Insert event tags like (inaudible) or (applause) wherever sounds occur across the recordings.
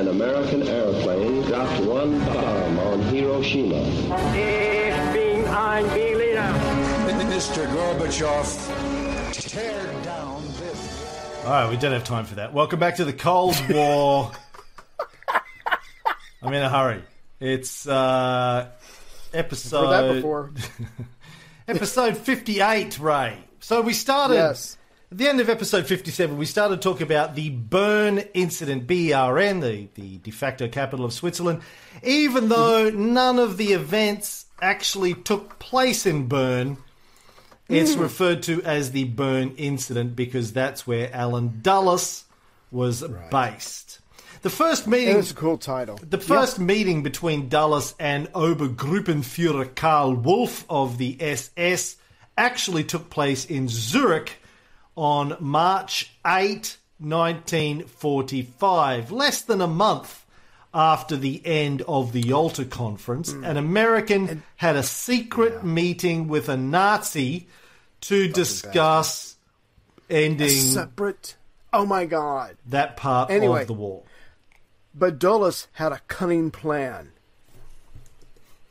an American airplane dropped one bomb on Hiroshima. Ich bin ein Berliner. Mr. Gorbachev, tear down this. All right, we don't have time for that. Welcome back to the Cold War. (laughs) I'm in a hurry. It's uh, episode Heard that before. (laughs) episode 58, Ray. So we started Yes. At the end of episode 57. We started talking about the Bern incident, B-E-R-N, the the de facto capital of Switzerland. Even though none of the events actually took place in Bern, it's hmm. referred to as the Bern incident because that's where Allen Dulles was based. The first meeting That's a cool title. the first meeting between Dulles and Obergruppenführer Karl Wolff of the SS actually took place in Zurich on March 8, 1945, less than a month after the end of the Yalta Conference. Hmm. An American had a secret meeting with a Nazi to discuss ending Separate. Oh my god. that part Anyway. of the war. But Dulles had a cunning plan.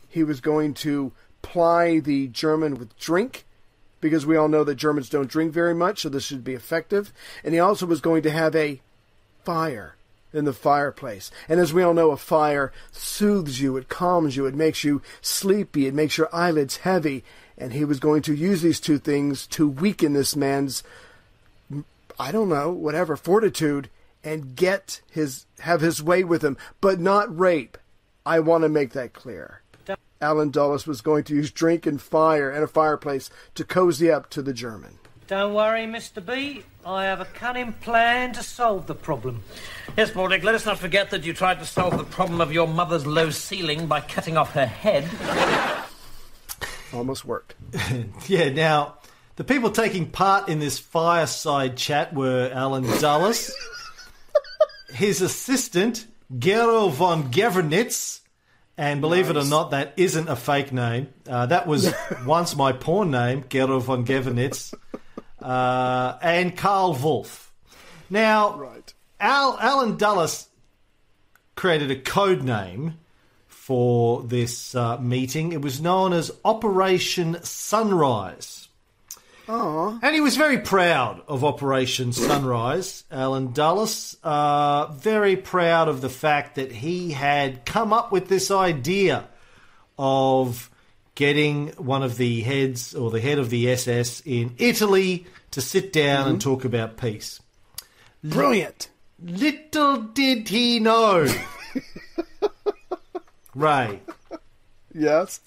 He was going to ply the German with drink, because we all know that Germans don't drink very much, so this should be effective. And he also was going to have a fire in the fireplace. And as we all know, a fire soothes you, it calms you, it makes you sleepy, it makes your eyelids heavy. And he was going to use these two things to weaken this man's I don't know, whatever, fortitude and get his have his way with him, but not rape. I want to make that clear. Allen Dulles was going to use drink and fire and a fireplace to cozy up to the German. Don't worry, Mr. B. I have a cunning plan to solve the problem. Yes, Baldrick, let us not forget that you tried to solve the problem of your mother's low ceiling by cutting off her head. (laughs) Almost worked. (laughs) Yeah, now, the people taking part in this fireside chat were Allen Dulles, (laughs) his assistant, Gero von Gaevernitz, and believe it or not, that isn't a fake name. Uh, that was (laughs) once my porn name, Gero von Gevenitz, uh, and Karl Wolff. Now, Right. Al, Allen Dulles created a code name for this uh, meeting. It was known as Operation Sunrise. And he was very proud of Operation Sunrise, Allen Dulles. Uh, very proud of the fact that he had come up with this idea of getting one of the heads or the head of the SS in Italy to sit down and talk about peace. Brilliant. Little did he know, (laughs) Ray, Yes.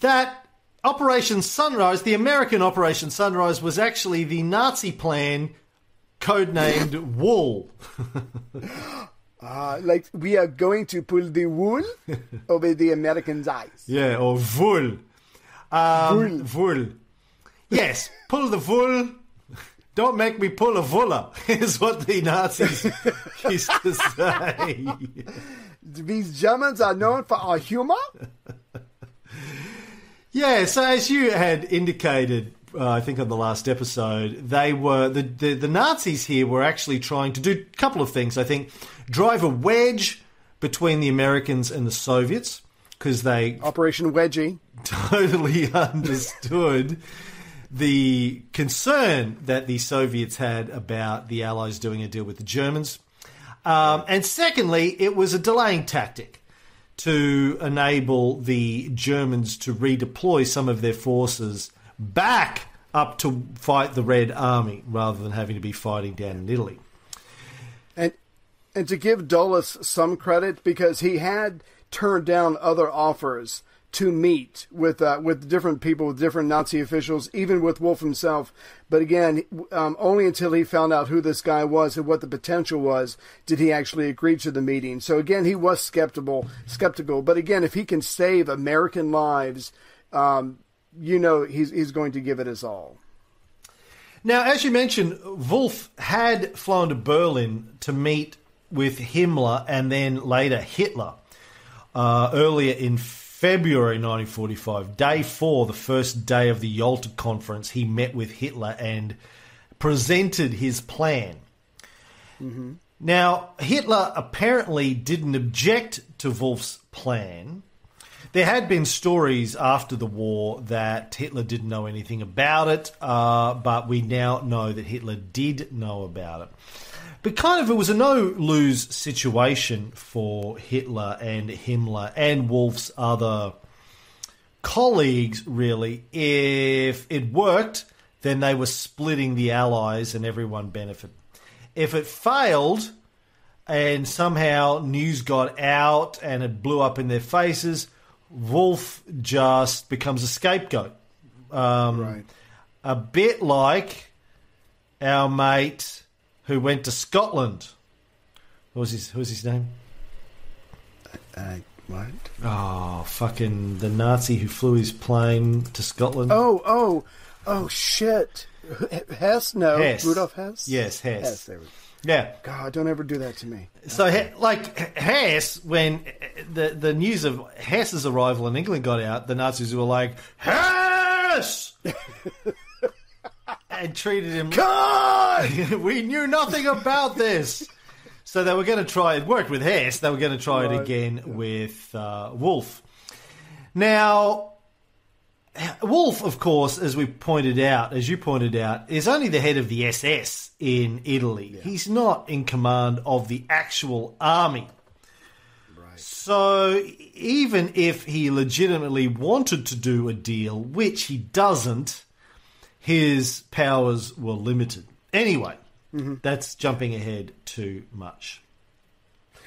that Operation Sunrise, the American Operation Sunrise, was actually the Nazi plan codenamed (laughs) Wool. (laughs) Uh, like we are going to pull the wool (laughs) over the Americans' eyes. Yeah, or Wool. Um, wool. Yes, pull the wool. Don't make me pull a vulla, is what the Nazis used to say. These Germans are known for our humor. Yeah, so as you had indicated, uh, I think on the last episode, they were the, the the Nazis here were actually trying to do a couple of things. I think drive a wedge between the Americans and the Soviets because they Operation Wedgie. (laughs) totally understood the concern that the Soviets had about the Allies doing a deal with the Germans. Um, and secondly, it was a delaying tactic to enable the Germans to redeploy some of their forces back up to fight the Red Army rather than having to be fighting down in Italy. And and to give Dulles some credit because he had turned down other offers to meet with uh, with different people, with different Nazi officials, even with Wolff himself. But again, um, only until he found out who this guy was and what the potential was, did he actually agree to the meeting. So again, he was skeptical. Skeptical. But again, if he can save American lives, um, you know, he's he's going to give it his all. Now, as you mentioned, Wolf had flown to Berlin to meet with Himmler and then later Hitler uh, earlier in February 1945. Day four, the first day of the Yalta Conference, he met with Hitler and presented his plan. Now, Hitler apparently didn't object to Wolff's plan. There had been stories after the war that Hitler didn't know anything about it, uh, but we now know that Hitler did know about it. But kind of, it was a no lose situation for Hitler and Himmler and Wolff's other colleagues, really. If it worked, then they were splitting the Allies and everyone benefited. If it failed and somehow news got out and it blew up in their faces, Wolff just becomes a scapegoat. Um, Right. A bit like our mate who went to Scotland. What was his, what was his name? Uh, uh what? Oh, fucking the Nazi who flew his plane to Scotland. Oh, oh, oh, shit. Hess? No. Hess. Rudolf Hess? Yes, Hess. Hess, there we go. Yeah. God, don't ever do that to me. So, He- like Hess, when uh, the the news of Hess's arrival in England got out, the Nazis were like Hess, (laughs) and treated him. God! (laughs) we knew nothing about this. So they were going to try. It worked with Hess. They were going to try it Right. again with uh, Wolff. Now, Wolff, of course, as we pointed out, as you pointed out, is only the head of the SS in Italy. He's not in command of the actual army. So even if he legitimately wanted to do a deal, which he doesn't, his powers were limited. Anyway, that's jumping ahead too much.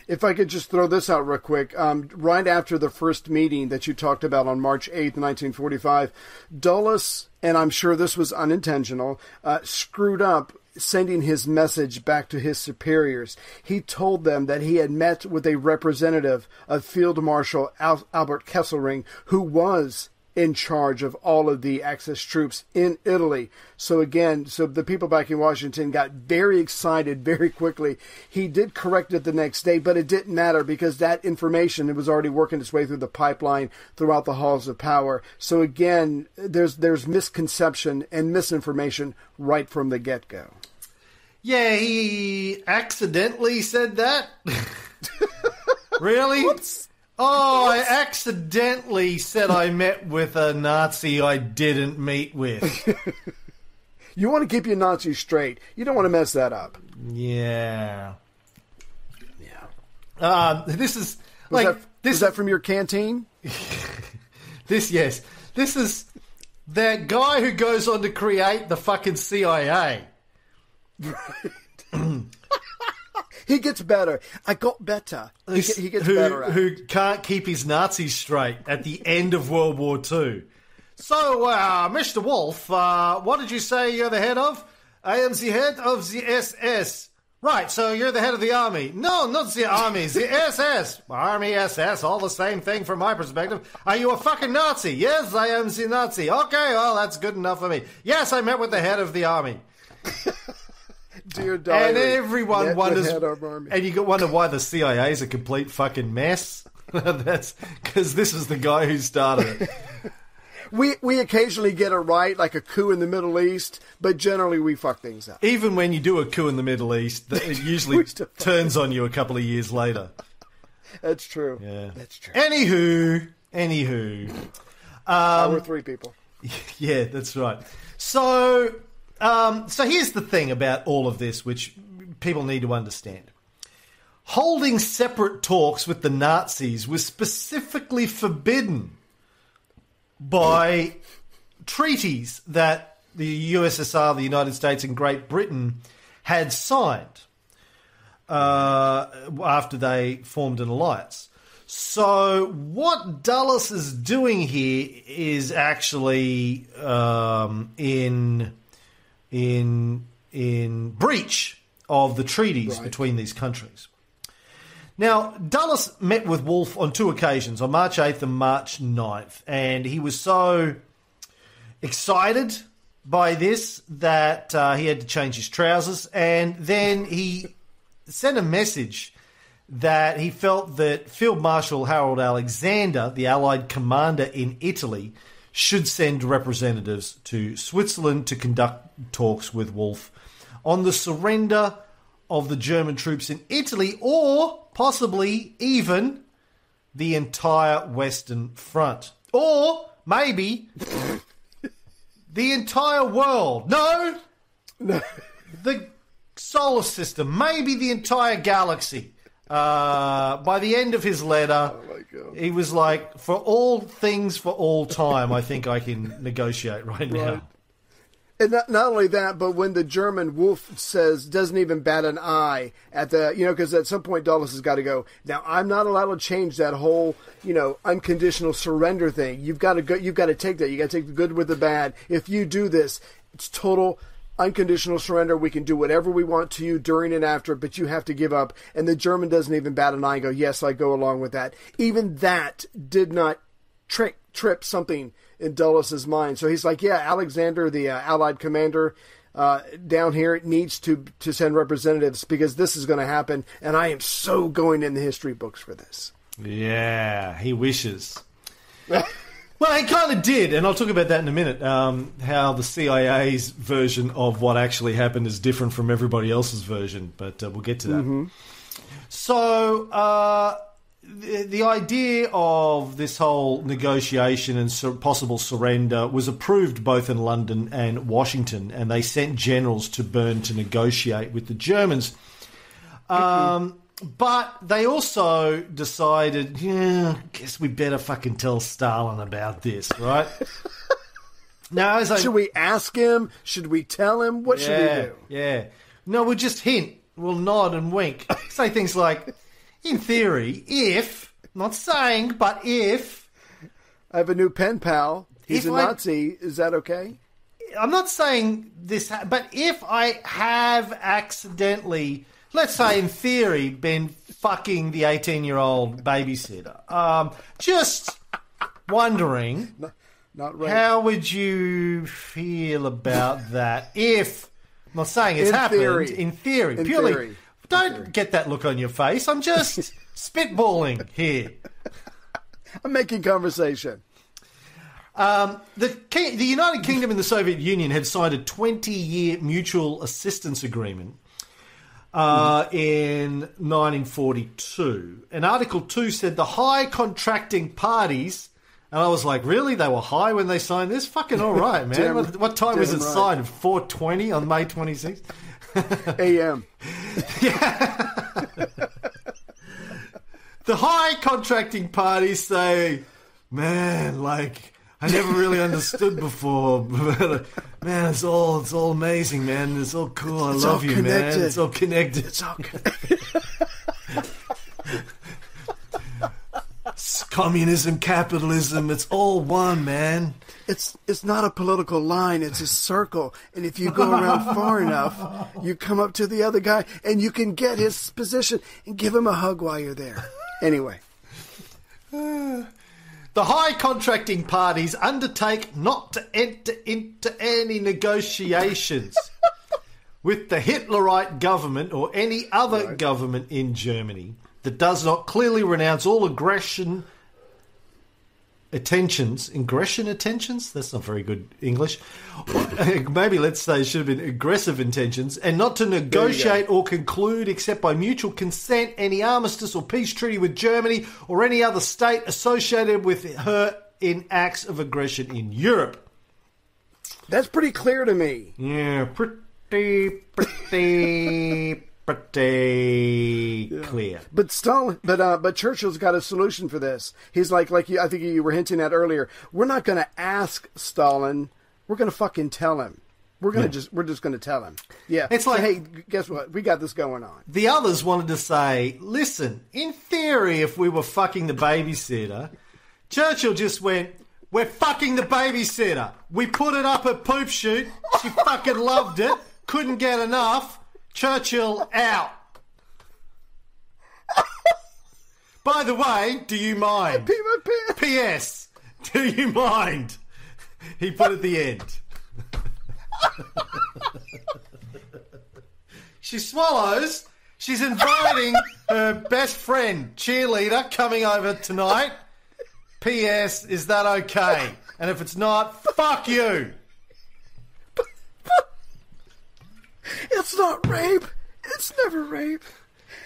If I could just throw this out real quick, um, right after the first meeting that you talked about on March 8th, 1945, Dulles, and I'm sure this was unintentional, uh, screwed up sending his message back to his superiors. He told them that he had met with a representative of Field Marshal Al- Albert Kesselring, who was in charge of all of the Axis troops in Italy. So again, so the people back in Washington got very excited very quickly. He did correct it the next day, but it didn't matter because that information it was already working its way through the pipeline throughout the halls of power. So again, there's there's misconception and misinformation right from the get go. Yeah, he accidentally said that. (laughs) really? Oh, I accidentally said I met with a Nazi I didn't meet with. (laughs) You want to keep your Nazis straight. You don't want to mess that up. Yeah. Yeah. Um, this is Was like that, this. was that from your canteen? (laughs) this yes. This is that guy who goes on to create the fucking CIA. (laughs) (clears throat) He gets better. I got better. He, get- he gets who, better at it. who can't keep his Nazis straight at the end of World War II. So, uh, Mr. Wolff, uh, what did you say you're the head of? I am the head of the SS. Right, so you're the head of the army. No, not the army, the (laughs) SS. Army, SS, all the same thing from my perspective. Are you a fucking Nazi? Yes, I am the Nazi. Okay, well, that's good enough for me. Yes, I met with the head of the army. Dear diary. And everyone with wonders, head of army. and you got wonder why the CIA is a complete fucking mess. (laughs) That's because this is the guy who started it. (laughs) We we occasionally get it right, like a coup in the Middle East, but generally we fuck things up. Even when you do a coup in the Middle East, it (laughs) usually turns on you a couple of years later. That's true. Yeah, That's true. Anywho, anywho, uh, We're um, three people. yeah, that's right. So, um, so here's the thing about all of this, which people need to understand. Holding separate talks with the Nazis was specifically forbidden by treaties that the USSR, the United States, and Great Britain had signed uh, after they formed an alliance. So, what Dulles is doing here is actually um, in in in breach of the treaties between these countries. Now, Dulles met with Wolff on two occasions, on March 8th and March 9th, and he was so excited by this that uh, he had to change his trousers, and then he sent a message that he felt that Field Marshal Harold Alexander, the Allied commander in Italy, should send representatives to Switzerland to conduct talks with Wolff on the surrender of the German troops in Italy, or possibly even the entire Western Front. Or maybe (laughs) the entire world. No! the solar system, maybe the entire galaxy. Uh, by the end of his letter, he was like, "For all things, for all time, I think I can negotiate right now." Right. And not, not only that, but when the German wolf says, doesn't even bat an eye at the, you know, because at some point Dulles has got to go. Now, I'm not allowed to change that whole, you know, unconditional surrender thing. You've got to go, you've got to take that. You got to take the good with the bad. If you do this, it's total unconditional surrender. We can do whatever we want to you during and after, but you have to give up. And the German doesn't even bat an eye and go, yes, I go along with that. Even that did not trick, trip something in Dulles' mind. So he's like, yeah, Alexander, the uh, Allied commander uh, down here, needs to to send representatives because this is going to happen, and I am so going in the history books for this. Yeah, he wishes. (laughs) well, he kind of did, and I'll talk about that in a minute. Um, how the CIA's version of what actually happened is different from everybody else's version, but uh, we'll get to that. So, uh, the, the idea of this whole negotiation and sur- possible surrender was approved both in London and Washington, and they sent generals to Bern to negotiate with the Germans. Um, but they also decided, yeah, guess we better fucking tell Stalin about this, right? (laughs) now, as I Should we ask him? Should we tell him? What should we do? Yeah. No, we'll just hint. We'll nod and wink. (laughs) Say things like, in theory, if, not saying, but if, I have a new pen pal. He's a I- Nazi. Is that okay? I'm not saying this, but if I have accidentally, let's say in theory, been fucking the 18 year old babysitter, um, just wondering. (laughs) Not right. How would you feel about that if, I'm not saying it's In happened, theory. in theory, In purely, theory. don't get that look on your face. I'm just (laughs) spitballing here. I'm making conversation. Um, the, the United Kingdom and the Soviet Union had signed a 20 year mutual assistance agreement uh, in 1942. And Article 2 said the high contracting parties. And I was like, really? They were high when they signed this? Fucking all right, (laughs) man. Damn- what, what time was it right. signed? 420 on May 26th? A.M. (laughs) yeah. the high contracting parties say, man, like I never really understood before. (laughs) man, it's all it's all amazing, man. It's all cool. I It's love all you, man. It's all connected. It's all. It's (laughs) communism, capitalism. It's all one, man. It's it's not a political line. It's a circle, and if you go around far enough, you come up to the other guy, and you can get his position and give him a hug while you're there. Anyway, (sighs) (laughs) The high contracting parties undertake not to enter into any negotiations (laughs) with the Hitlerite government or any other government in Germany that does not clearly renounce all aggression attentions. Aggression attentions? That's not very good English. (laughs) Maybe let's say it should have been aggressive intentions and not to negotiate or conclude except by mutual consent any armistice or peace treaty with Germany or any other state associated with her in acts of aggression in Europe. that's pretty clear to me. Yeah, pretty, pretty, (laughs) pretty clear. But Stalin, but uh, but Churchill's got a solution for this. He's like, like you, I think you were hinting at earlier. We're not going to ask Stalin. We're going to fucking tell him. We're going to just, we're just going to tell him. Yeah, It's like- hey, guess what? We got this going on. The others wanted to say, listen, in theory, if we were fucking the babysitter, Churchill just went, we're fucking the babysitter. We put it up at Poop Shoot. She fucking loved it. Couldn't get enough. Churchill out. By the way, do you mind? Pee my pants. P.S. Do you mind? He put at the end. she swallows. She's inviting her best friend, cheerleader, coming over tonight. P.S. Is that okay? And if it's not, fuck you. It's not rape. it's never rape.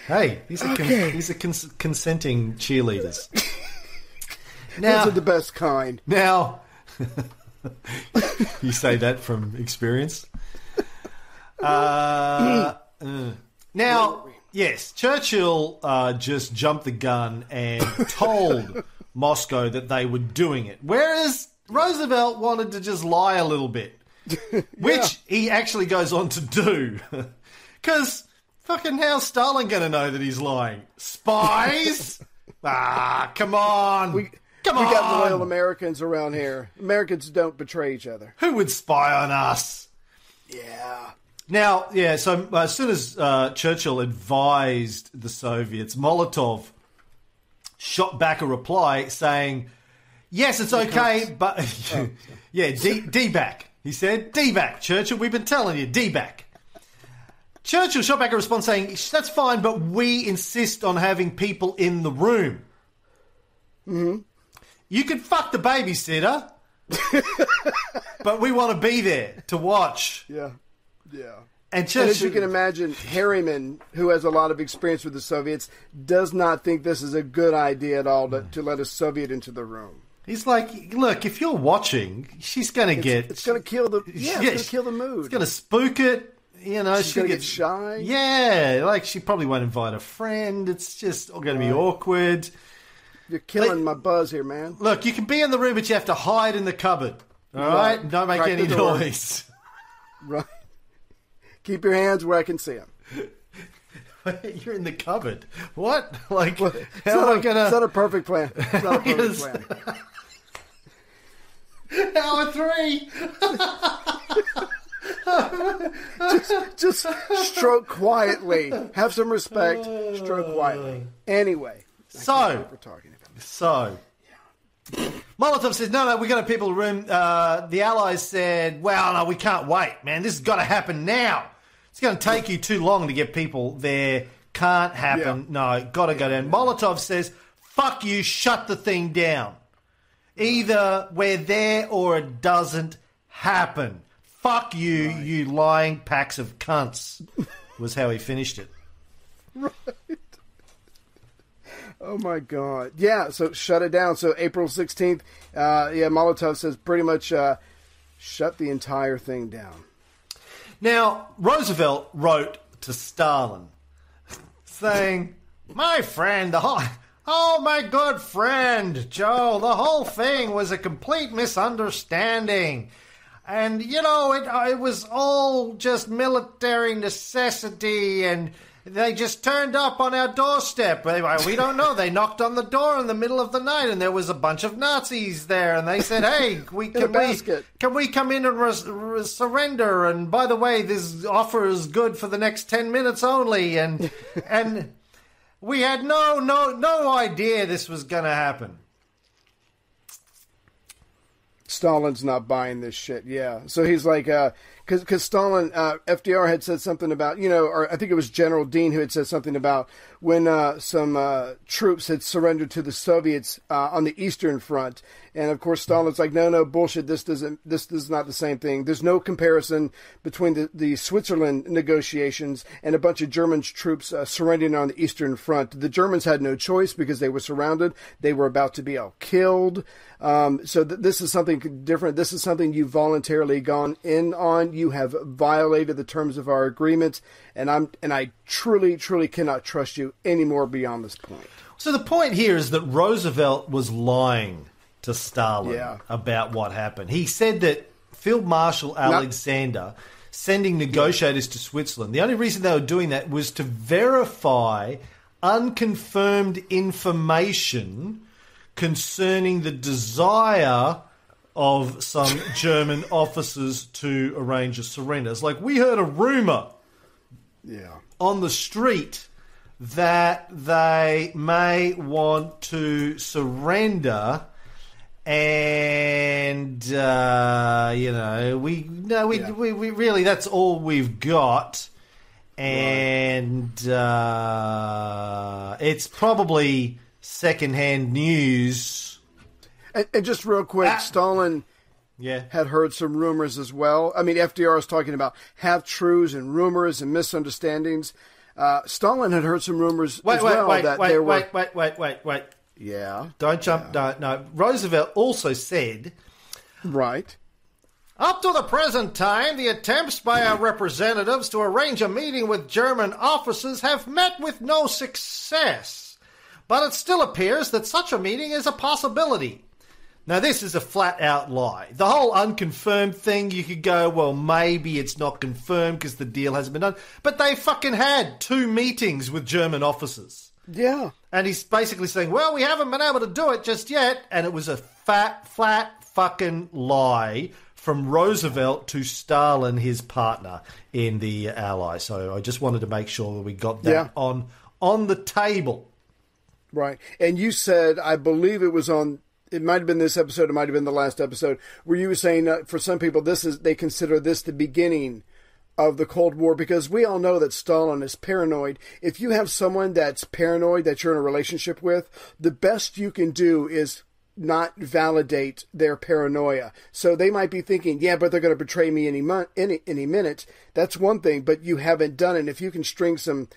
Hey, these are, con- Okay. these are cons- consenting cheerleaders. (laughs) Those are the best kind. now, (laughs) you say that from experience. Uh, uh. now, yes, Churchill uh, just jumped the gun and told (laughs) Moscow that they were doing it, whereas Roosevelt wanted to just lie a little bit, (laughs) which he actually goes on to do. (laughs) Because fucking how's Stalin going to know that he's lying? Spies? (laughs) ah, come on. We, come we on. got loyal Americans around here. Americans don't betray each other. Who would spy on us? Yeah. Now, yeah, so uh, as soon as uh, Churchill advised the Soviets, Molotov shot back a reply saying, Yes, it's okay, but. yeah, D- D-back. He said, D-back, Churchill, we've been telling you, D-back. Churchill shot back a response saying, That's fine, but we insist on having people in the room. Mm-hmm. You can fuck the babysitter, (laughs) but we want to be there to watch. Yeah. Yeah. And And as you can imagine, Harriman, who has a lot of experience with the Soviets, does not think this is a good idea at all to, to let a Soviet into the room. He's like, look, if you're watching, she's going to get. It's going to kill the yeah, it's (laughs) going to kill the mood. It's going to spook it. You know, She's gonna get shy. Yeah, like she probably won't invite a friend. It's just all going to be awkward. You're killing Like- my buzz here, man. Look, you can be in the room, but you have to hide in the cupboard. All right, Right. don't make any noise. (laughs) Right. Keep your hands where I can see them. (laughs) You're in the cupboard. What? Like, It's how not, a, gonna? it's not a perfect plan. It's not a perfect plan. Hour three. Just stroke quietly. Have some respect. Stroke quietly. Anyway, So, we're talking about. So, Molotov says, no, no, we got to people room. Uh, the Allies said, well, no, we can't wait, man. This has got to happen now. It's going to take you too long to get people there. Can't happen. No, got to go down. Molotov says, fuck you, shut the thing down. Either we're there or it doesn't happen. Fuck you, you lying packs of cunts, was how he finished it. (laughs) Right. Oh my God! Yeah, so shut it down. So April sixteenth, uh, yeah, Molotov says pretty much uh, shut the entire thing down. Now, Roosevelt wrote to Stalin (laughs) saying, My friend, the whole. Oh, my good friend, Joe, the whole thing was a complete misunderstanding. And, you know, it, uh, it was all just military necessity, and they just turned up on our doorstep. We don't know. They knocked on the door in the middle of the night, and there was a bunch of Nazis there, and they said, Hey, we can we, can we come in and res- res- surrender? And by the way, this offer is good for the next ten minutes only. And and we had no no no idea this was to happen. Stalin's not buying this shit. Yeah, so he's like, uh, because because Stalin, uh, FDR had said something about you know, or I think it was General Deane who had said something about when uh, some uh, troops had surrendered to the Soviets uh, on the Eastern Front, and of course Stalin's like, no, no, bullshit. This doesn't. This, this is not the same thing. There's no comparison between the the Switzerland negotiations and a bunch of German troops uh, surrendering on the Eastern Front. The Germans had no choice because they were surrounded. They were about to be all killed. Um, so th- this is something different. This is something you've voluntarily gone in on. You have violated the terms of our agreement, and I'm and I truly, truly cannot trust you anymore beyond this point. So the point here is that Roosevelt was lying to Stalin Yeah. about what happened. He said that Field Marshal Alexander sending negotiators to Switzerland. The only reason they were doing that was to verify unconfirmed information concerning the desire of some German officers to arrange a surrender. It's like we heard a rumor Yeah. on the street that they may want to surrender and uh, you know we no we, Yeah. we, we really that's all we've got and uh, it's probably secondhand news And, and just real quick, Ah. Stalin yeah had heard some rumors as well. I mean, FDR is talking about half truths and rumors and misunderstandings. Uh, Stalin had heard some rumors Wait, as wait, well wait, that wait, there were. wait, wait, wait, wait, wait. Yeah, Don't jump. No, no. Roosevelt also said. right. Up to the present time, the attempts by our representatives to arrange a meeting with German officers have met with no success. But it still appears that such a meeting is a possibility. Now, this is a flat out lie. The whole unconfirmed thing, you could go, well, maybe it's not confirmed because the deal hasn't been done. But they fucking had two meetings with German officers. Yeah. And he's basically saying, well, we haven't been able to do it just yet. And it was a fat, flat fucking lie from Roosevelt to Stalin, his partner in the Allies. So I just wanted to make sure that we got that Yeah. on on the table. Right. And you said, I believe it was on, it might have been this episode, it might have been the last episode, where you were saying uh, for some people, this is, they consider this the beginning of the Cold War because we all know that Stalin is paranoid. If you have someone that's paranoid that you're in a relationship with, the best you can do is not validate their paranoia. So they might be thinking, yeah, but they're going to betray me any any any minute. That's one thing, but you haven't done it. If you can string some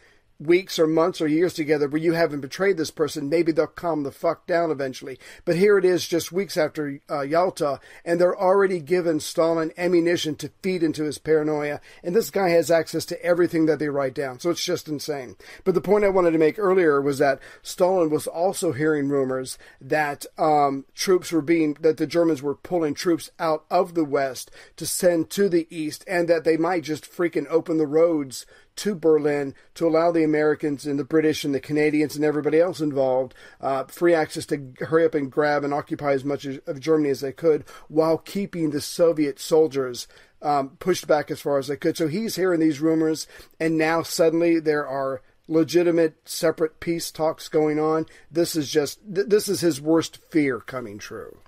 weeks or months or years together where you haven't betrayed this person, maybe they'll calm the fuck down eventually. But here it is, just weeks after uh, Yalta, and they're already given Stalin ammunition to feed into his paranoia. And this guy has access to everything that they write down, so it's just insane. But the point I wanted to make earlier was that Stalin was also hearing rumors that um, troops were being that the Germans were pulling troops out of the west to send to the east, and that they might just freaking open the roads to Berlin to allow the Americans and the British and the Canadians and everybody else involved uh, free access to hurry up and grab and occupy as much of Germany as they could while keeping the Soviet soldiers um, pushed back as far as they could. So he's hearing these rumors, and now suddenly there are legitimate separate peace talks going on. This is just th- this is his worst fear coming true.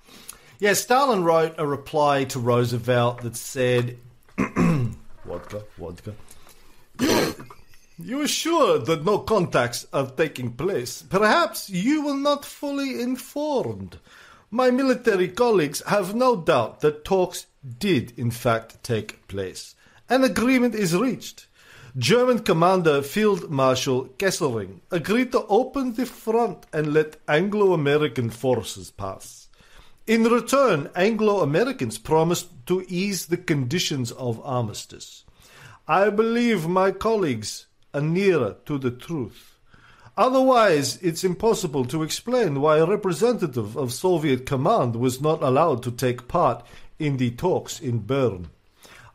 Yeah, Stalin wrote a reply to Roosevelt that said, (clears throat) "Vodka, vodka." (coughs) You are sure that no contacts are taking place. Perhaps you were not fully informed. My military colleagues have no doubt that talks did in fact take place. An agreement is reached. German commander Field Marshal Kesselring agreed to open the front and let Anglo-American forces pass. In return, Anglo Americans promised to ease the conditions of armistice. I believe my colleagues are nearer to the truth. Otherwise, it's impossible to explain why a representative of Soviet command was not allowed to take part in the talks in Bern.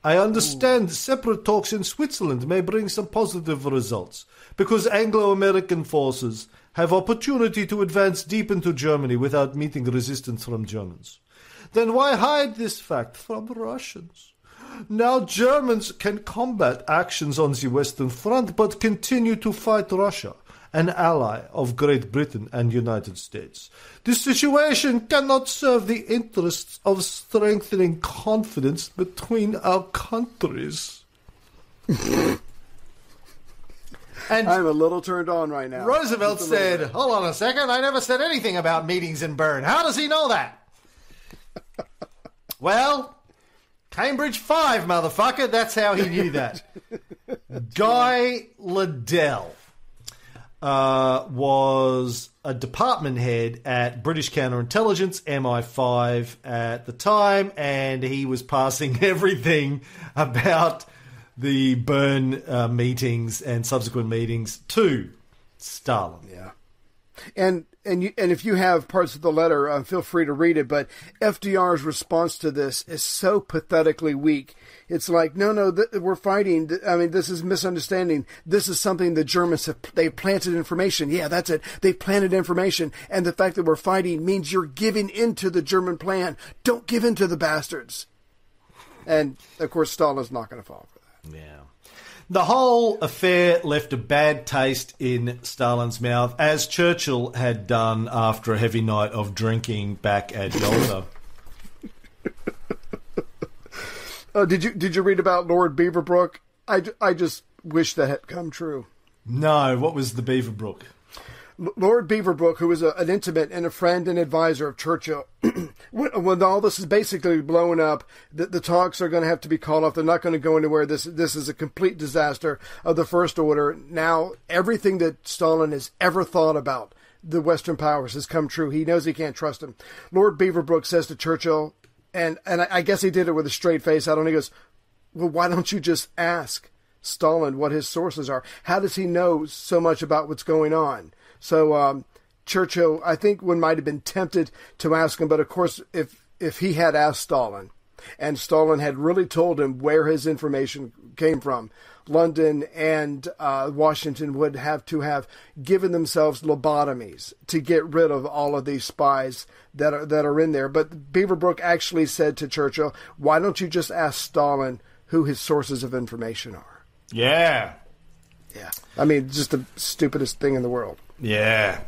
I understand separate talks in Switzerland may bring some positive results because Anglo American forces have opportunity to advance deep into Germany without meeting resistance from Germans. Then why hide this fact from Russians? Now Germans can combat actions on the Western Front but continue to fight Russia, an ally of Great Britain and United States. This situation cannot serve the interests of strengthening confidence between our countries. (laughs) and I'm a little turned on right now. Roosevelt Just a little said, bit. Hold on a second, I never said anything about meetings in Bern. How does he know that? (laughs) well, Cambridge 5, motherfucker. That's how he knew that. (laughs) Guy Liddell uh, was a department head at British Counterintelligence, MI5, at the time, and he was passing (laughs) everything about the Bern uh, meetings and subsequent meetings to Stalin. Yeah. And and you, and if you have parts of the letter, uh, feel free to read it. But FDR's response to this is so pathetically weak. It's like, no, no, th- we're fighting. I mean, this is misunderstanding. This is something the Germans have. They planted information. Yeah, that's it. They planted information, and the fact that we're fighting means you're giving into the German plan. Don't give in to the bastards. And of course, Stalin's not going to fall for that. Yeah. The whole affair left a bad taste in Stalin's mouth, as Churchill had done after a heavy night of drinking back at Yalta. Oh, (laughs) did you did you read about Lord Beaverbrook? I, I just wish that had come true. no, what was the Beaverbrook? Lord Beaverbrook, who was a, an intimate and a friend and advisor of Churchill, (clears throat) when, when all this is basically blowing up, the, the talks are going to have to be called off. They're not going to go anywhere. This this is a complete disaster of the First Order. Now everything that Stalin has ever thought about the Western powers has come true. He knows he can't trust him. Lord Beaverbrook says to Churchill, and and I, I guess he did it with a straight face. I don't. He goes, "Well, why don't you just ask Stalin what his sources are? How does he know so much about what's going on?" So um, Churchill, I think, one might have been tempted to ask him, but of course, if if he had asked Stalin, and Stalin had really told him where his information came from, London and uh, Washington would have to have given themselves lobotomies to get rid of all of these spies that are that are in there. But Beaverbrook actually said to Churchill, "Why don't you just ask Stalin who his sources of information are?" Yeah. Yeah, I mean, just the stupidest thing in the world. Yeah.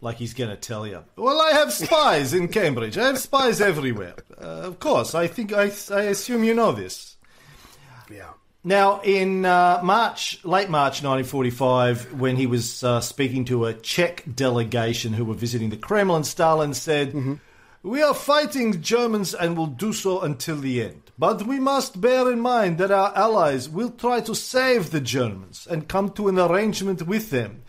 Like he's going to tell you. Well, I have spies in Cambridge. I have spies everywhere. Uh, of course, I think I, I assume you know this. Yeah. Now, in uh, March, late March 1945, when he was uh, speaking to a Czech delegation who were visiting the Kremlin, Stalin said, We are fighting Germans and will do so until the end. But we must bear in mind that our allies will try to save the Germans and come to an arrangement with them.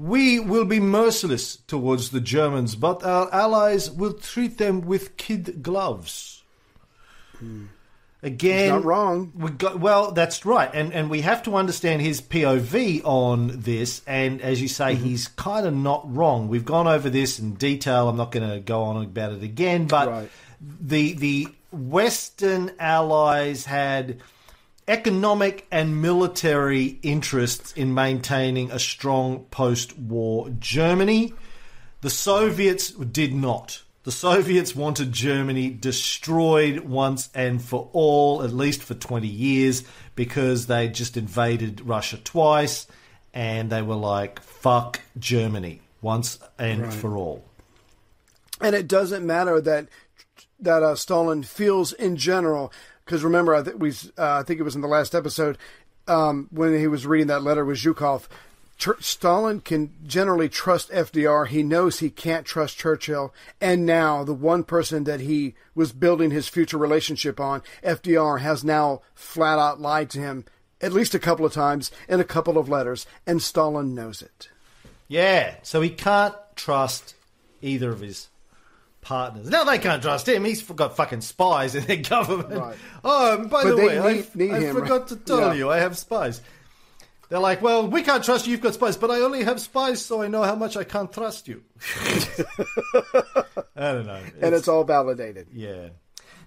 We will be merciless towards the Germans, but our allies will treat them with kid gloves. Again, He's not wrong. We got, well, that's right, and and we have to understand his POV on this. And as you say, Mm-hmm. he's kind of not wrong. We've gone over this in detail. I'm not going to go on about it again, but Right. the the Western allies had economic and military interests in maintaining a strong post-war Germany. The Soviets did not. The Soviets wanted Germany destroyed once and for all, at least for 20 years, because they just invaded Russia twice and they were like, fuck Germany once and for all. and it doesn't matter that that uh, Stalin feels in general. Because remember, I think we, uh, I think it was in the last episode um, when he was reading that letter with Zhukov. Ch- Stalin can generally trust FDR. He knows he can't trust Churchill. And now the one person that he was building his future relationship on, FDR, has now flat out lied to him at least a couple of times in a couple of letters, and Stalin knows it. Yeah, so he can't trust either of his partners. Now they can't trust him. He's got fucking spies in their (laughs) government. Right. Oh, and by But the way, I, need- need I him, forgot right? to tell Yeah. you, I have spies. They're like, well, we can't trust you. You've got spies, but I only have spies, so I know how much I can't trust you. (laughs) I don't know. And it's all validated. Yeah.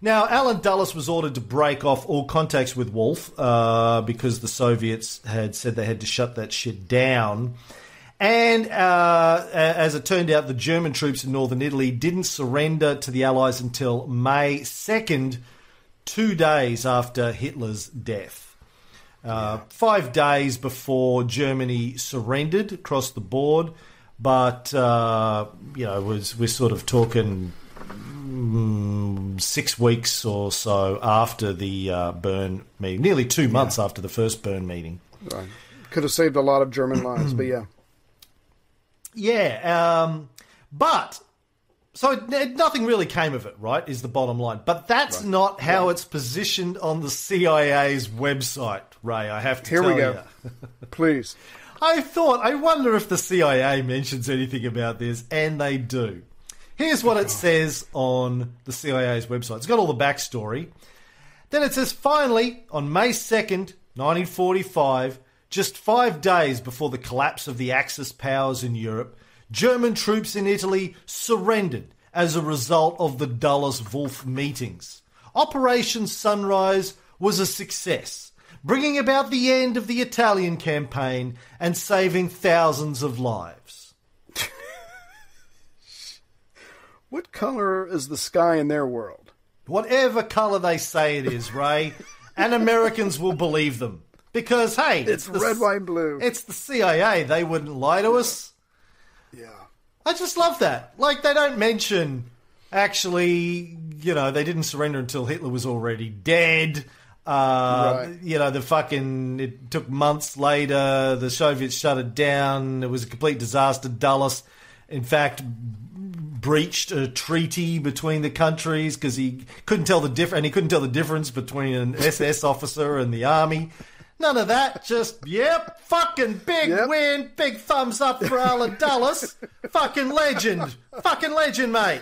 Now, Allen Dulles was ordered to break off all contacts with Wolff uh, because the Soviets had said they had to shut that shit down. And uh, as it turned out, the German troops in northern Italy didn't surrender to the Allies until May 2nd, two days after Hitler's death. Uh, Five days before Germany surrendered across the board, but uh, you know, was we're sort of talking mm, six weeks or so after the uh, Bern meeting, nearly two months after the first Bern meeting. Right. Could have saved a lot of German lives, but yeah. Yeah, um, but so nothing really came of it, right? Is the bottom line. But that's not how it's positioned on the CIA's website, Ray. I have to Here tell we go. (laughs) (laughs) Please. I thought, I wonder if the CIA mentions anything about this, and they do. Here's what it says on the CIA's website. It's got all the backstory. Then it says, finally, on May 2nd, 1945, just five days before the collapse of the Axis powers in Europe, German troops in Italy surrendered as a result of the Dulles Wolff meetings. Operation Sunrise was a success, bringing about the end of the Italian campaign and saving thousands of lives. (laughs) What color is the sky in their world? Whatever colour they say it is, Ray, and Americans will believe them. Because, hey, It's the- red, and blue. It's the CIA. They wouldn't lie to us. Yeah. I just love that. Like, they don't mention, actually, you know, they didn't surrender until Hitler was already dead. Uh, Right. You know, the fucking. It took months later. The Soviets shut it down. It was a complete disaster. Dulles, in fact, breached a treaty between the countries because he couldn't tell the diff- and he couldn't tell the difference between an SS officer and the army. None of that. Just yep, fucking big Yep. win, big thumbs up for Allen (laughs) Dulles. fucking legend, fucking legend, mate.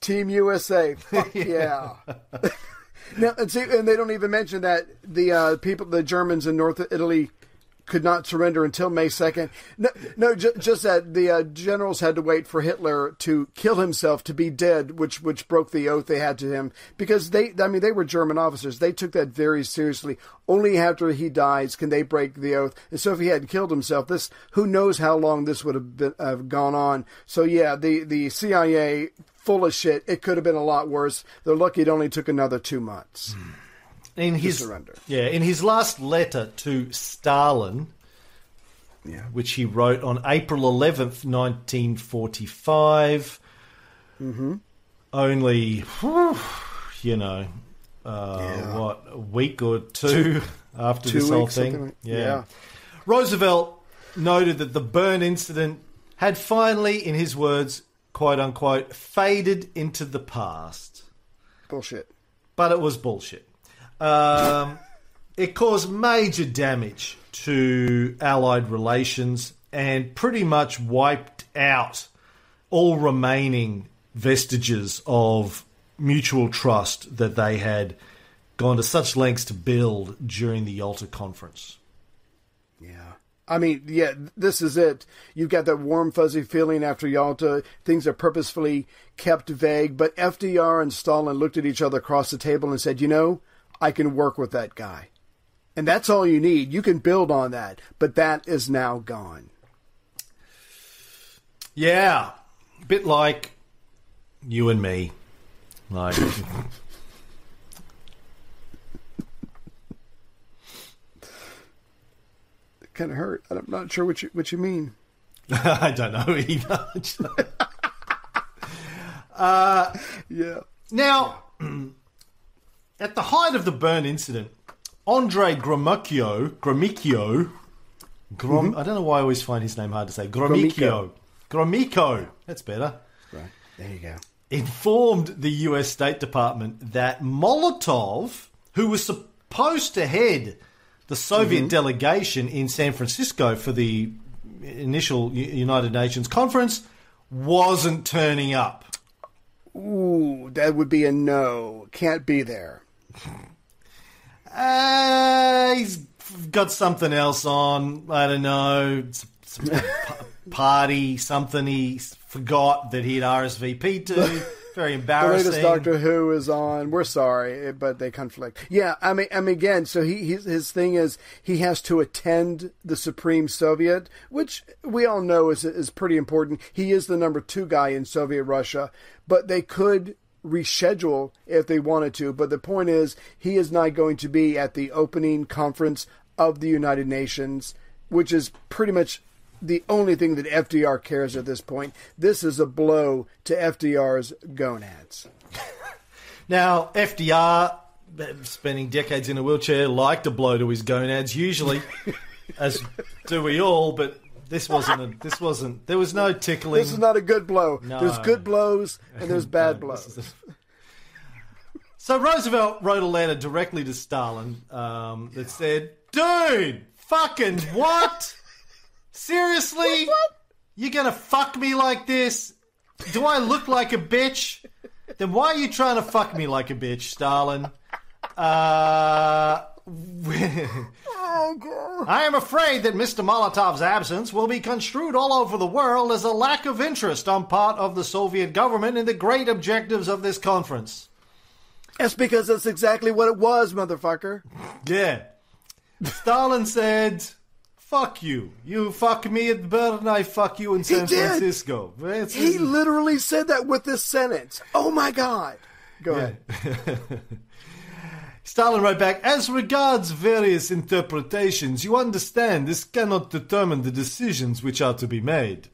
Team USA. Fuck (laughs) yeah. (laughs) now, and, see, and they don't even mention that the uh, people, the Germans in North Italy, could not surrender until May second. No, no, ju- just that the uh, generals had to wait for Hitler to kill himself to be dead, which which broke the oath they had to him because they, I mean, they were German officers. They took that very seriously. Only after he dies can they break the oath. And so, if he hadn't killed himself, this who knows how long this would have been uh, gone on. So yeah, the the CIA full of shit. It could have been a lot worse. They're lucky it only took another two months. In his surrender. Yeah, in his last letter to Stalin, Yeah. which he wrote on April eleventh, nineteen forty-five. Mm-hmm. Only, whew, you know, uh, Yeah. what a week or two after Two this whole weeks, thing. like- yeah. yeah. Roosevelt noted that the Bern incident had finally, in his words, quote unquote, faded into the past Bullshit. but it was bullshit. Um, it caused major damage to Allied relations and pretty much wiped out all remaining vestiges of mutual trust that they had gone to such lengths to build during the Yalta Conference. Yeah. I mean, yeah, this is it. You've got that warm, fuzzy feeling after Yalta. Things are purposefully kept vague, but FDR and Stalin looked at each other across the table and said, you know, I can work with that guy. And that's all you need. You can build on that, but that is now gone. Yeah, a bit like you and me. Like, It kind of hurt. I'm not sure what you what you mean. (laughs) I don't know either. (laughs) (laughs) Uh, yeah. Now, (clears throat) at the height of the Bern incident, Andre Gromyko, Grom, mm-hmm. I don't know why I always find his name hard to say. Gromyko. Gromyko. That's better. Right. There you go. Informed the US State Department that Molotov, who was supposed to head the Soviet mm-hmm. delegation in San Francisco for the initial United Nations conference, wasn't turning up. Ooh, that would be a no. Can't be there. Uh, he's got something else on. I don't know. It's, it's a p- party, something he forgot that he'd RSVP to. (laughs) Very embarrassing. The latest Doctor Who is on. We're sorry, but they conflict. Yeah, I mean, I mean, again, so he his, his thing is he has to attend the Supreme Soviet, which we all know is is pretty important. He is the number two guy in Soviet Russia, but they could reschedule if they wanted to. But the point is, he is not going to be at the opening conference of the United Nations, which is pretty much the only thing that FDR cares at this point. This is a blow to FDR's gonads. (laughs) Now, FDR, spending decades in a wheelchair, liked a blow to his gonads, usually, (laughs) as do we all, but this wasn't, a, this wasn't, there was no tickling. This is not a good blow. No. There's good blows and there's (laughs) bad No, blows. a- So Roosevelt wrote a letter directly to Stalin um, that said, "Dude, fucking what? Seriously? you're gonna fuck me like this? Do I look like a bitch? Then why are you trying to fuck me like a bitch, Stalin? Uh, (laughs) I am afraid that Mr. Molotov's absence will be construed all over the world as a lack of interest on part of the Soviet government in the great objectives of this conference. That's because that's exactly what it was, motherfucker. Yeah. Stalin said, fuck you. You fuck me at Bern, I fuck you in San did. Francisco. It's- He literally said that with this sentence. Oh my god. Go ahead. (laughs) Stalin wrote back, as regards various interpretations, you understand this cannot determine the decisions which are to be made.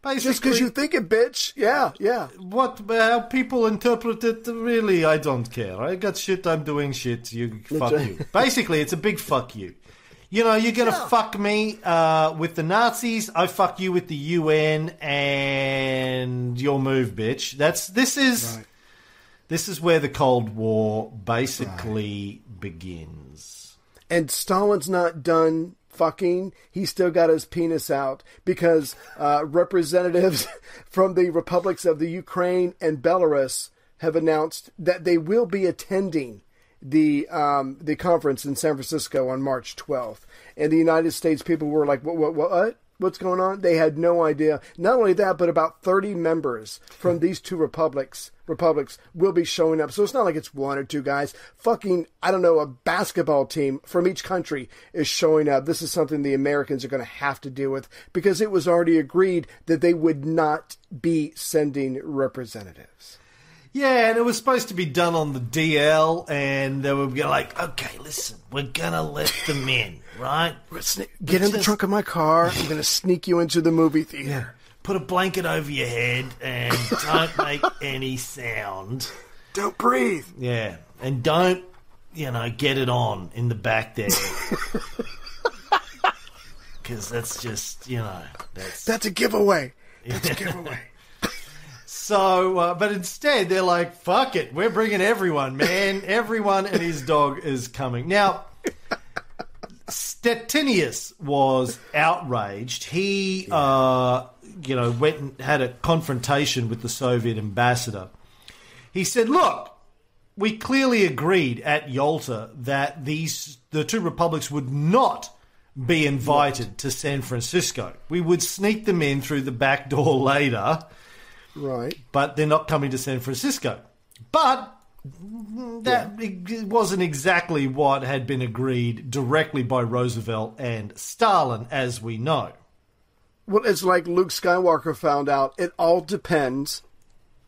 Basically, Just because you think it, bitch. Yeah, yeah. what how people interpret it, really, I don't care. I got shit. I'm doing shit. You fuck you. Basically, it's a big fuck you. You know, you're gonna fuck me uh, with the Nazis. I fuck you with the UN and your move, bitch. That's this is Right. This is where the Cold War basically begins. And Stalin's not done fucking. He's still got his penis out because uh, representatives (laughs) from the republics of the Ukraine and Belarus have announced that they will be attending the um, the conference in San Francisco on March 12th. And the United States people were like, "What? What? What?" What's going on? They had no idea. Not only that, but about 30 members from these two republics republics will be showing up. So it's not like it's one or two guys. Fucking, I don't know, a basketball team from each country is showing up. This is something the Americans are going to have to deal with because it was already agreed that they would not be sending representatives. Yeah, and it was supposed to be done on the DL, and they were like, "Okay, listen, we're gonna let them in, right? Get in the trunk of my car. I'm going to sneak you into the movie theater. Put a blanket over your head and (laughs) don't make any sound. Don't breathe. Yeah, and don't, you know, get it on in the back there. (laughs) Because that's just, you know, that's. That's a giveaway. That's a giveaway. (laughs) So, uh, but instead, they're like, fuck it, we're bringing everyone, man. everyone and his dog is coming. Now, Stettinius was outraged. He, uh, you know, went and had a confrontation with the Soviet ambassador. He said, look, we clearly agreed at Yalta that these the two republics would not be invited to San Francisco. We would sneak them in through the back door (laughs) later right. but they're not coming to San Francisco. But that it wasn't exactly what had been agreed directly by Roosevelt and Stalin, as we know. Well, it's like Luke Skywalker found out. It all depends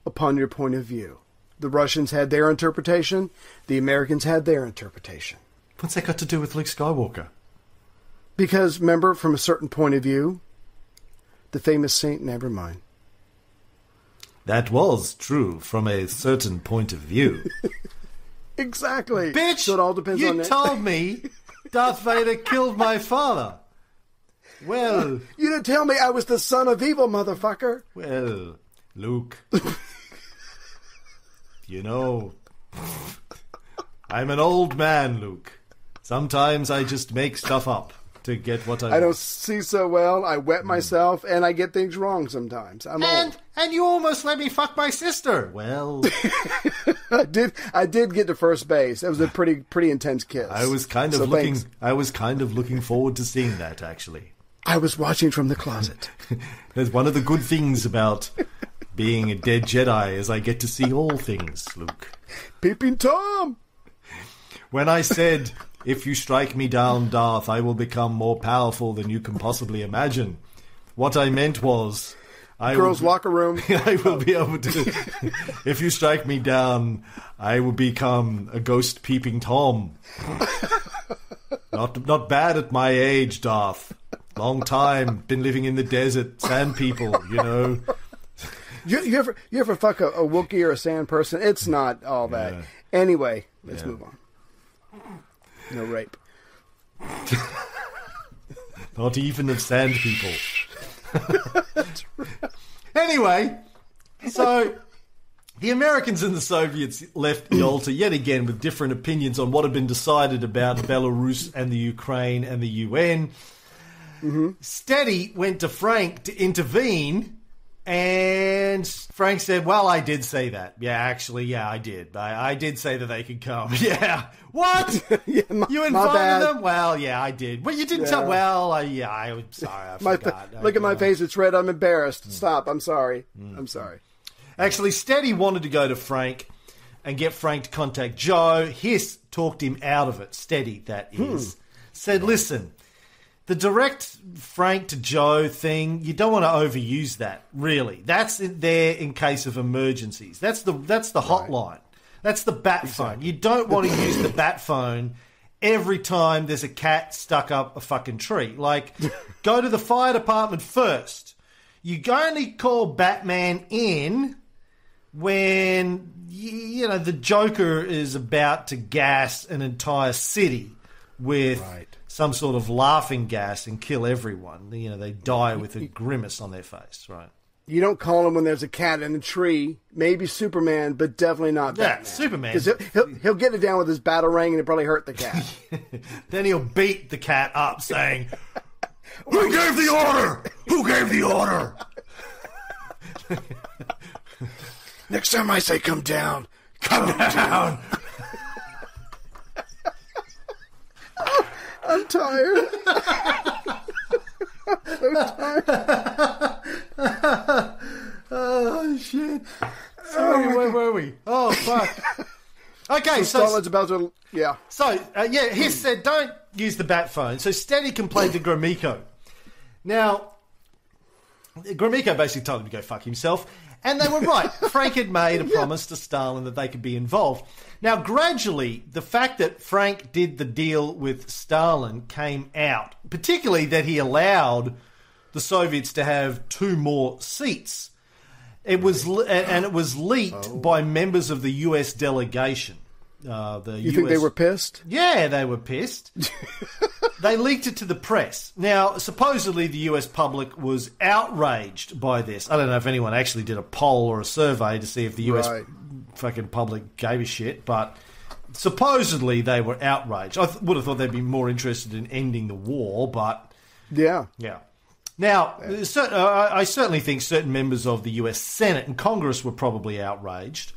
upon your point of view. The Russians had their interpretation. The Americans had their interpretation. What's that got to do with Luke Skywalker? Because, remember, from a certain point of view, the famous Saint Never mind. That was true from a certain point of view. (laughs) Exactly. Bitch, So it all depends you on told me (laughs) Darth Vader killed my father. Well, (laughs) You didn't tell me I was the son of evil, motherfucker. well, Luke. you know, I'm an old man, Luke. Sometimes I just make stuff up to get what I, I don't want. see so well. I wet hmm. myself, and I get things wrong sometimes. I'm And old. and you almost let me fuck my sister. Well, (laughs) I did. I did get to first base. That was a pretty pretty intense kiss. I was kind of So looking. thanks. I was kind of looking forward to seeing that. Actually, I was watching from the closet. (laughs) that's one of the good things about being a dead Jedi is I get to see all things, Luke. Peeping Tom. When I said, "If you strike me down, Darth, I will become more powerful than you can possibly imagine," what I meant was, I Girls' will, locker room. (laughs) I will be able to. (laughs) if you strike me down, I will become a ghost peeping tom. not not bad at my age, Darth. Long time, been living in the desert, sand people, you know. You, you ever you ever fuck a, a Wookiee or a Sand person? It's not all that. Yeah. Anyway, let's Yeah. move on. No rape. (laughs) Not even of sand people. (laughs) anyway, so the Americans and the Soviets left Yalta (clears throat) yet again with different opinions on what had been decided about Belarus and the Ukraine and the UN. Steady went to Frank to intervene. And Frank said, "Well, I did say that. Yeah, actually, yeah, I did. I, I did say that they could come. (laughs) Yeah, what? (laughs) Yeah, my, You invited them? Well, yeah, I did. Well, you didn't tell. Well, I, yeah, I'm sorry. I My fa- forgot. I- look at my face. It's red. I'm Hmm. embarrassed. Stop. I'm sorry. I'm sorry. Actually, Steady wanted to go to Frank and get Frank to contact Joe. Hiss talked him out of it. Steady, that is. Said, listen, the direct Frank to Joe thing, you don't want to overuse that, really. That's there in case of emergencies. That's the that's the hotline. That's the bat phone. You don't want to use the bat phone every time there's a cat stuck up a fucking tree. Like, (laughs) go to the fire department first. you only call Batman in when you know the Joker is about to gas an entire city with Right. Some sort of laughing gas and kill everyone. You know, they die with a grimace on their face, right? You don't call him when there's a cat in the tree. Maybe Superman, but definitely not Yeah, Batman. Superman. Because he'll, he'll, he'll get it down with his battle ring and it'll probably hurt the cat. (laughs) Then he'll beat the cat up, saying, (laughs) "Who gave the order? Who gave the order?" (laughs) Next time I say come down, come down. I'm tired. (laughs) I'm so tired. Oh shit! Sorry, where were we? Oh fuck. (laughs) Okay, so Stalin's about to. Yeah. So, uh, yeah, he said don't use the bat phone. So Steady complained to Gromyko. Now, Gromyko basically told him to go fuck himself. And they were right. (laughs) Frank had made a promise to Stalin that they could be involved. Now, gradually, the fact that Frank did the deal with Stalin came out, particularly that he allowed the Soviets to have two more seats. It was, and and it was leaked oh. by members of the U.S. delegation. Uh, the You think they were pissed? yeah, they were pissed. (laughs) they leaked it to the press. Now, supposedly the US public was outraged by this. I don't know if anyone actually did a poll or a survey to see if the US Right. fucking public gave a shit, but supposedly they were outraged. I th- would have thought they'd be more interested in ending the war, but Yeah. yeah. Now, uh, I certainly think certain members of the US Senate and Congress were probably outraged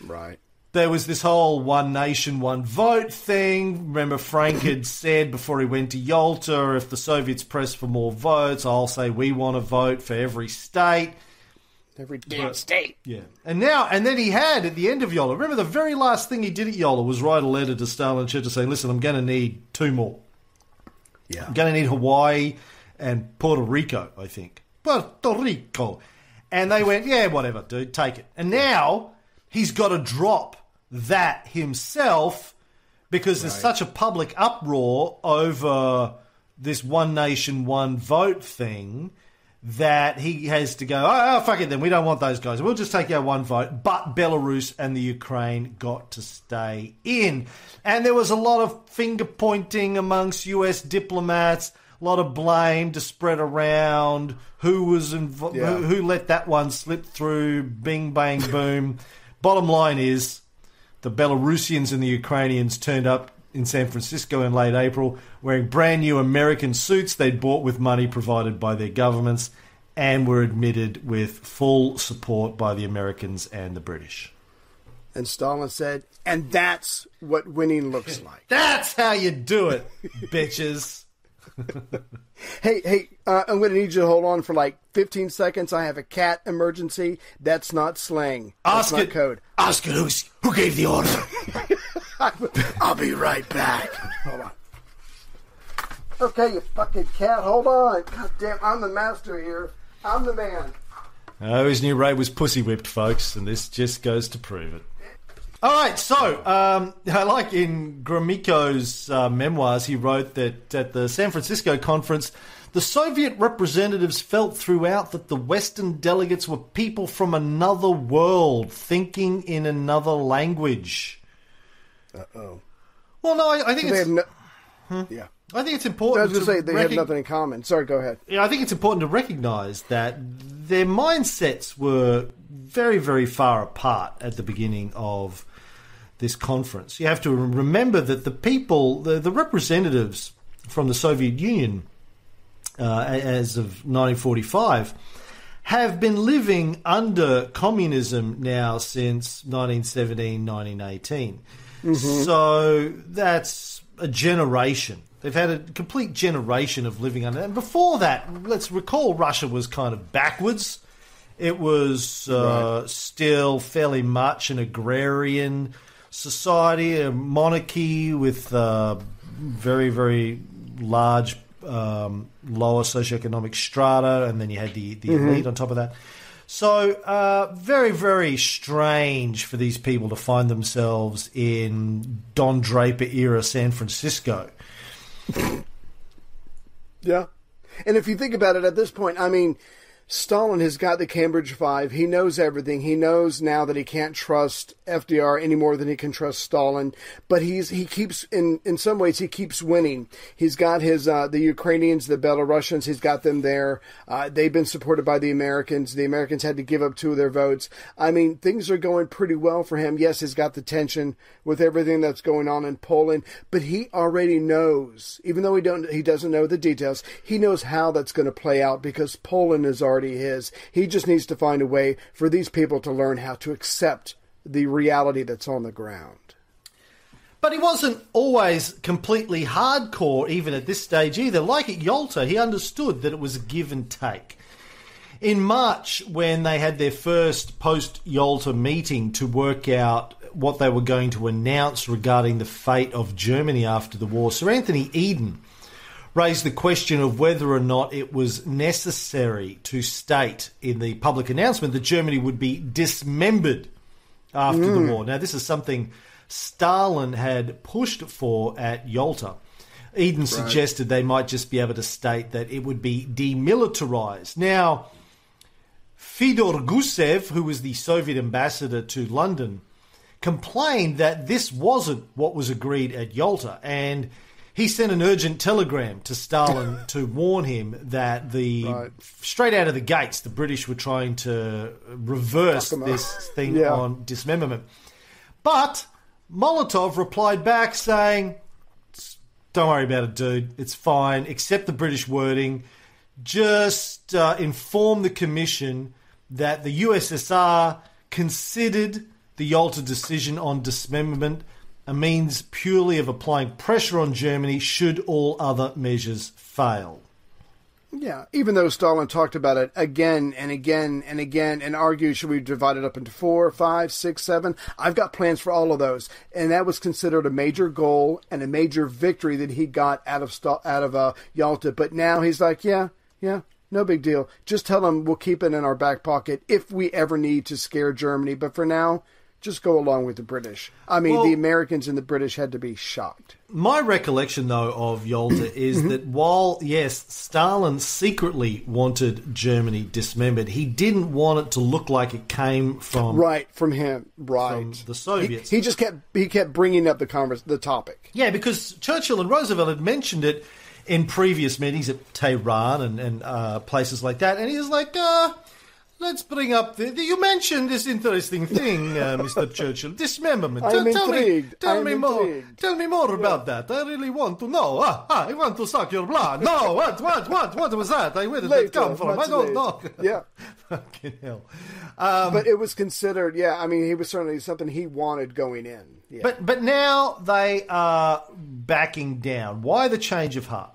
Right. There was this whole one nation, one vote thing. Remember, Frank had (clears throat) said before he went to Yalta, if the Soviets press for more votes, I'll say we want to vote for every state. Every damn state. Yeah. And now, and then he had at the end of Yalta, remember the very last thing he did at Yalta was write a letter to Stalin and Churchill saying, listen, I'm going to need two more. Yeah. I'm going to need Hawaii and Puerto Rico, I think. Puerto Rico. And they went, yeah, whatever, dude, take it. And now he's got to drop that himself because there's such a public uproar over this one nation, one vote thing that he has to go, oh, oh, fuck it then, we don't want those guys. We'll just take our one vote. But Belarus and the Ukraine got to stay in. And there was a lot of finger pointing amongst US diplomats, a lot of blame to spread around who was invo- Yeah. who, who let that one slip through, bing, bang, boom. Bottom line is the Belarusians and the Ukrainians turned up in San Francisco in late April wearing brand new American suits they'd bought with money provided by their governments and were admitted with full support by the Americans and the British. And Stalin said, and that's what winning looks (laughs) like. That's how you do it, bitches. (laughs) Hey, hey, uh, I'm going to need you to hold on for like 15 seconds. I have a cat emergency. That's not slang. That's Ask not it. code. Ask it who's, who gave the order. (laughs) I'll be right back. Hold on. Okay, you fucking cat, hold on. God damn, I'm the master here. I'm the man. Oh, his new Ray was pussy whipped, folks, and this just goes to prove it. All right, so um, I like in Gromyko's uh, memoirs, he wrote that at the San Francisco conference, the Soviet representatives felt throughout that the Western delegates were people from another world, thinking in another language. Uh-oh. Well, no, I, I think They it's no... Yeah. I think it's important. I was going to say, they have recog- nothing in common. Sorry, go ahead. yeah, I think it's important to recognise that their mindsets were very, very far apart at the beginning of this conference. You have to remember that the people, the, the representatives from the Soviet Union, uh, as of 1945, have been living under communism now since 1917, 1918. So that's a generation. They've had a complete generation of living under. And before that, let's recall Russia was kind of backwards. It was uh, still fairly much an agrarian society, a monarchy with uh, very, very large um, lower socioeconomic strata, and then you had the, the elite on top of that. So, uh, very, very strange for these people to find themselves in Don Draper era San Francisco. (laughs) Yeah. And if you think about it at this point, I mean, Stalin has got the Cambridge Five. He knows everything. He knows now that he can't trust FDR any more than he can trust Stalin. But he's he keeps in in some ways he keeps winning. He's got his uh, the Ukrainians, the Belarusians. He's got them there. Uh, they've been supported by the Americans. The Americans had to give up two of their votes. I mean, things are going pretty well for him. Yes, he's got the tension with everything that's going on in Poland, but he already knows, even though he don't he doesn't know the details. He knows how that's going to play out because Poland is already his. He just needs to find a way for these people to learn how to accept the reality that's on the ground. But he wasn't always completely hardcore, even at this stage either. Like at Yalta, he understood that it was a give and take. In March, when they had their first post Yalta meeting to work out what they were going to announce regarding the fate of Germany after the war, Sir Anthony Eden raised the question of whether or not it was necessary to state in the public announcement that Germany would be dismembered after the hmm. war. Now, this is something Stalin had pushed for at Yalta. Eden suggested they might just be able to state that it would be demilitarized. Now, Fyodor Gusev, who was the Soviet ambassador to London, complained that this wasn't what was agreed at Yalta, and he sent an urgent telegram to Stalin (laughs) to warn him that the Right. straight out of the gates, the British were trying to reverse Fuck 'em up. this thing Yeah. on dismemberment. But Molotov replied back saying, "Don't worry about it, dude. It's fine. Accept the British wording. Just uh, inform the Commission that the USSR considered the Yalta decision on dismemberment a means purely of applying pressure on Germany should all other measures fail." Yeah, even though Stalin talked about it again and again and again and argued, should we divide it up into four, five, six, seven? I've got plans for all of those, and that was considered a major goal and a major victory that he got out of out of uh, Yalta. But now he's like, yeah, yeah, no big deal. Just tell them we'll keep it in our back pocket if we ever need to scare Germany. But for now, just go along with the British. I mean, Well- the Americans and the British had to be shocked. My recollection, though, of Yalta (clears throat) is that while, yes, Stalin secretly wanted Germany dismembered, he didn't want it to look like it came from. Right from him, right. From the Soviets. He, he just kept he kept bringing up the convers the topic. Yeah, because Churchill and Roosevelt had mentioned it in previous meetings at Tehran and, and uh, places like that, and he was like, uh, let's bring up the, the- You mentioned this interesting thing, uh, (laughs) Mr. Churchill, dismemberment. I'm tell me, intrigued. tell I'm me more. Tell me more about that. I really want to know. Ah, ah, I want to suck your blood. No, (laughs) what, what, what, what was that? I- Where did Later, that come from? I don't later. know. Yeah. (laughs) Fucking hell. Um, but it was considered, yeah. I mean, he was certainly something he wanted going in. Yeah. But but now they are backing down. Why the change of heart?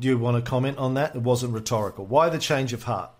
Do you want to comment on that? It wasn't rhetorical. Why the change of heart?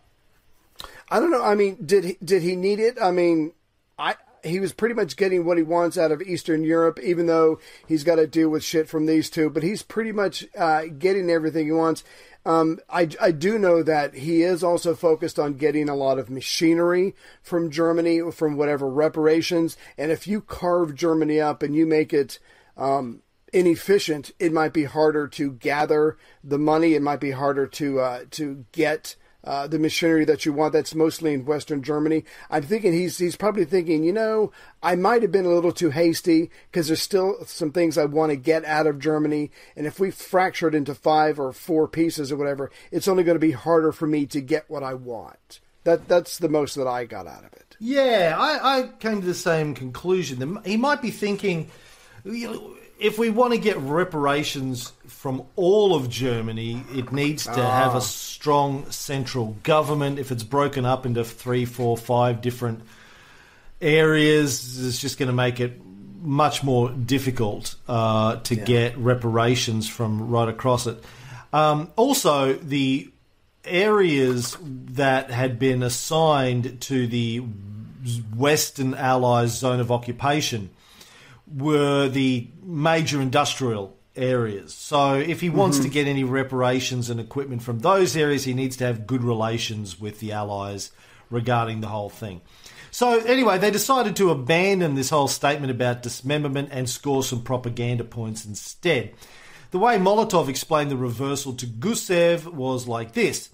I don't know. I mean, did he did he need it? I mean, I he was pretty much getting what he wants out of Eastern Europe, even though he's got to deal with shit from these two. But he's pretty much uh, getting everything he wants. Um, I, I do know that he is also focused on getting a lot of machinery from Germany, from whatever reparations. And if you carve Germany up and you make it um, inefficient, it might be harder to gather the money. It might be harder to uh, to get uh, the machinery that you want. That's mostly in Western Germany. I'm thinking he's he's probably thinking, you know, I might have been a little too hasty because there's still some things I want to get out of Germany, and if we fracture it into five or four pieces or whatever, it's only going to be harder for me to get what I want. That that's the most that I got out of it. Yeah, I, I came to the same conclusion. He might be thinking, if we want to get reparations from all of Germany, it needs to have a strong central government. If it's broken up into three, four, five different areas, it's just going to make it much more difficult uh, to get reparations from right across it. Um, also, the areas that had been assigned to the Western Allies zone of occupation were the major industrial areas. So if he wants to mhm. get any reparations and equipment from those areas, he needs to have good relations with the Allies regarding the whole thing. So anyway, they decided to abandon this whole statement about dismemberment and score some propaganda points instead. The way Molotov explained the reversal to Gusev was like this.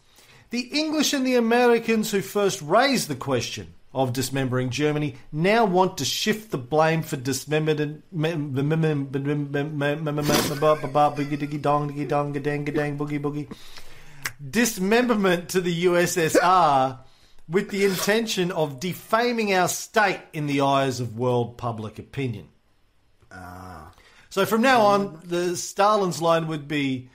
The English and the Americans who first raised the question of dismembering Germany now want to shift the blame for dismemberment dismemberment to the USSR with the intention of defaming our state in the eyes of world public opinion. Ah. So from now on, the Stalin's line would be,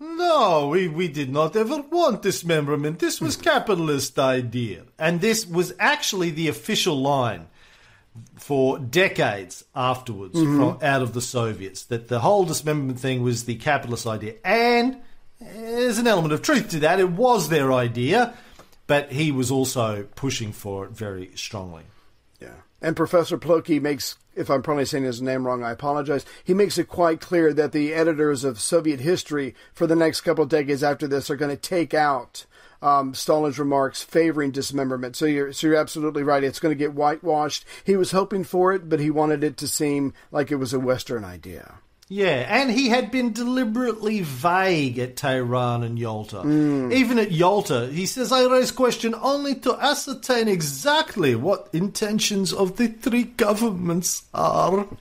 "No, we, we did not ever want dismemberment. This was hmm. capitalist idea," and this was actually the official line for decades afterwards mm-hmm. from out of the Soviets. That the whole dismemberment thing was the capitalist idea, and there's an element of truth to that. It was their idea, but he was also pushing for it very strongly. Yeah. And Professor Plokhy makes, if I'm probably saying his name wrong, I apologize. He makes it quite clear that the editors of Soviet history for the next couple of decades after this are going to take out um, Stalin's remarks favoring dismemberment. So you're, so you're absolutely right. It's going to get whitewashed. He was hoping for it, but he wanted it to seem like it was a Western idea. Yeah, and he had been deliberately vague at Tehran and Yalta. Hmm. Even at Yalta, he says, I raise question only to ascertain exactly what intentions of the three governments are. (laughs)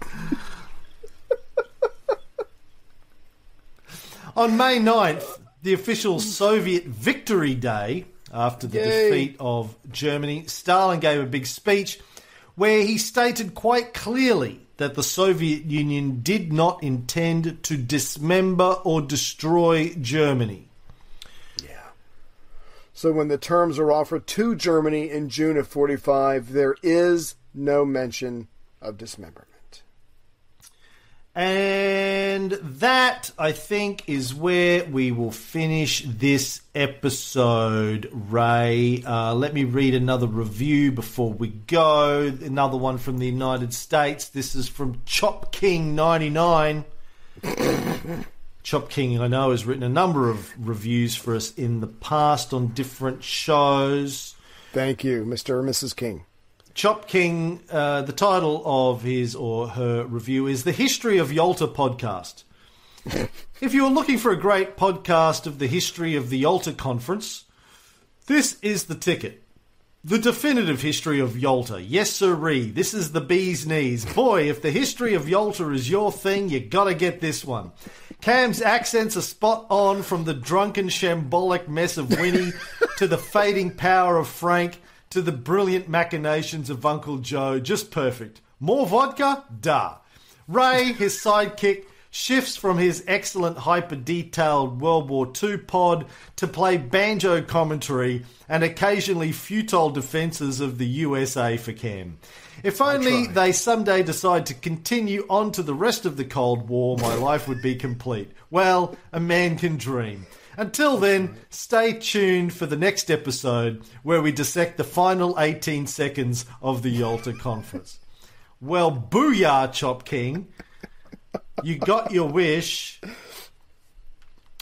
On May 9th, the official Soviet Victory Day, after the Yay. defeat of Germany, Stalin gave a big speech where he stated quite clearly that the Soviet Union did not intend to dismember or destroy Germany. Yeah. So when the terms are offered to Germany in June of 45, there is no mention of dismemberment. And that, I think, is where we will finish this episode, Ray. Uh, let me read another review before we go. Another one from the United States. This is from Chop King 99. (coughs) Chop King, I know, has written a number of reviews for us in the past on different shows. Thank you, Mr. or Mrs. King. Chop King, uh, the title of his or her review is The History of Yalta Podcast. (laughs) if you're looking for a great podcast of the history of the Yalta Conference, this is the ticket. The definitive history of Yalta. Yes, sirree. This is the bee's knees. Boy, if the history of Yalta is your thing, you gotta get this one. Cam's accents are spot on from the drunken shambolic mess of Winnie (laughs) to the fading power of Frank to the brilliant machinations of Uncle Joe. Just perfect. More vodka? Duh. Ray, his sidekick, shifts from his excellent hyper detailed World War II pod to play banjo commentary and occasionally futile defences of the USA for Cam. If only they someday decide to continue on to the rest of the Cold War, my life would be complete. Well, a man can dream. Until then, stay tuned for the next episode where we dissect the final 18 seconds of the Yalta Conference. Well, booyah, Chop King. You got your wish.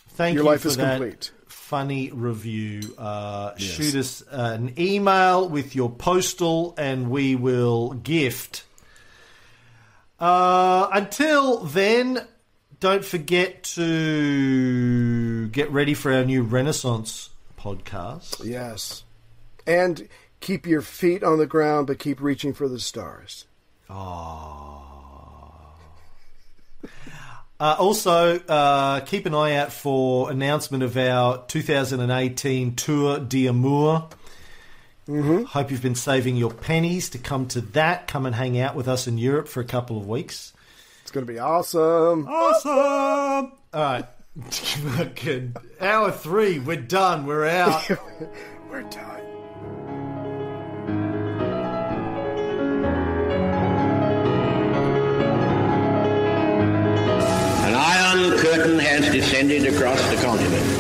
Thank Your you life for is that complete. funny review. Uh, Shoot us an email with your postal, and we will gift. Uh, until then, don't forget to get ready for our new Renaissance podcast. Yes. And keep your feet on the ground, but keep reaching for the stars. Uh, also, uh, keep an eye out for announcement of our 2018 Tour d'Amour. Hope you've been saving your pennies to come to that. Come and hang out with us in Europe for a couple of weeks. It's going to be awesome. Awesome! All right. (laughs) Fucking Hour three, we're done. We're out. (laughs) We're done. An iron curtain has descended across the continent.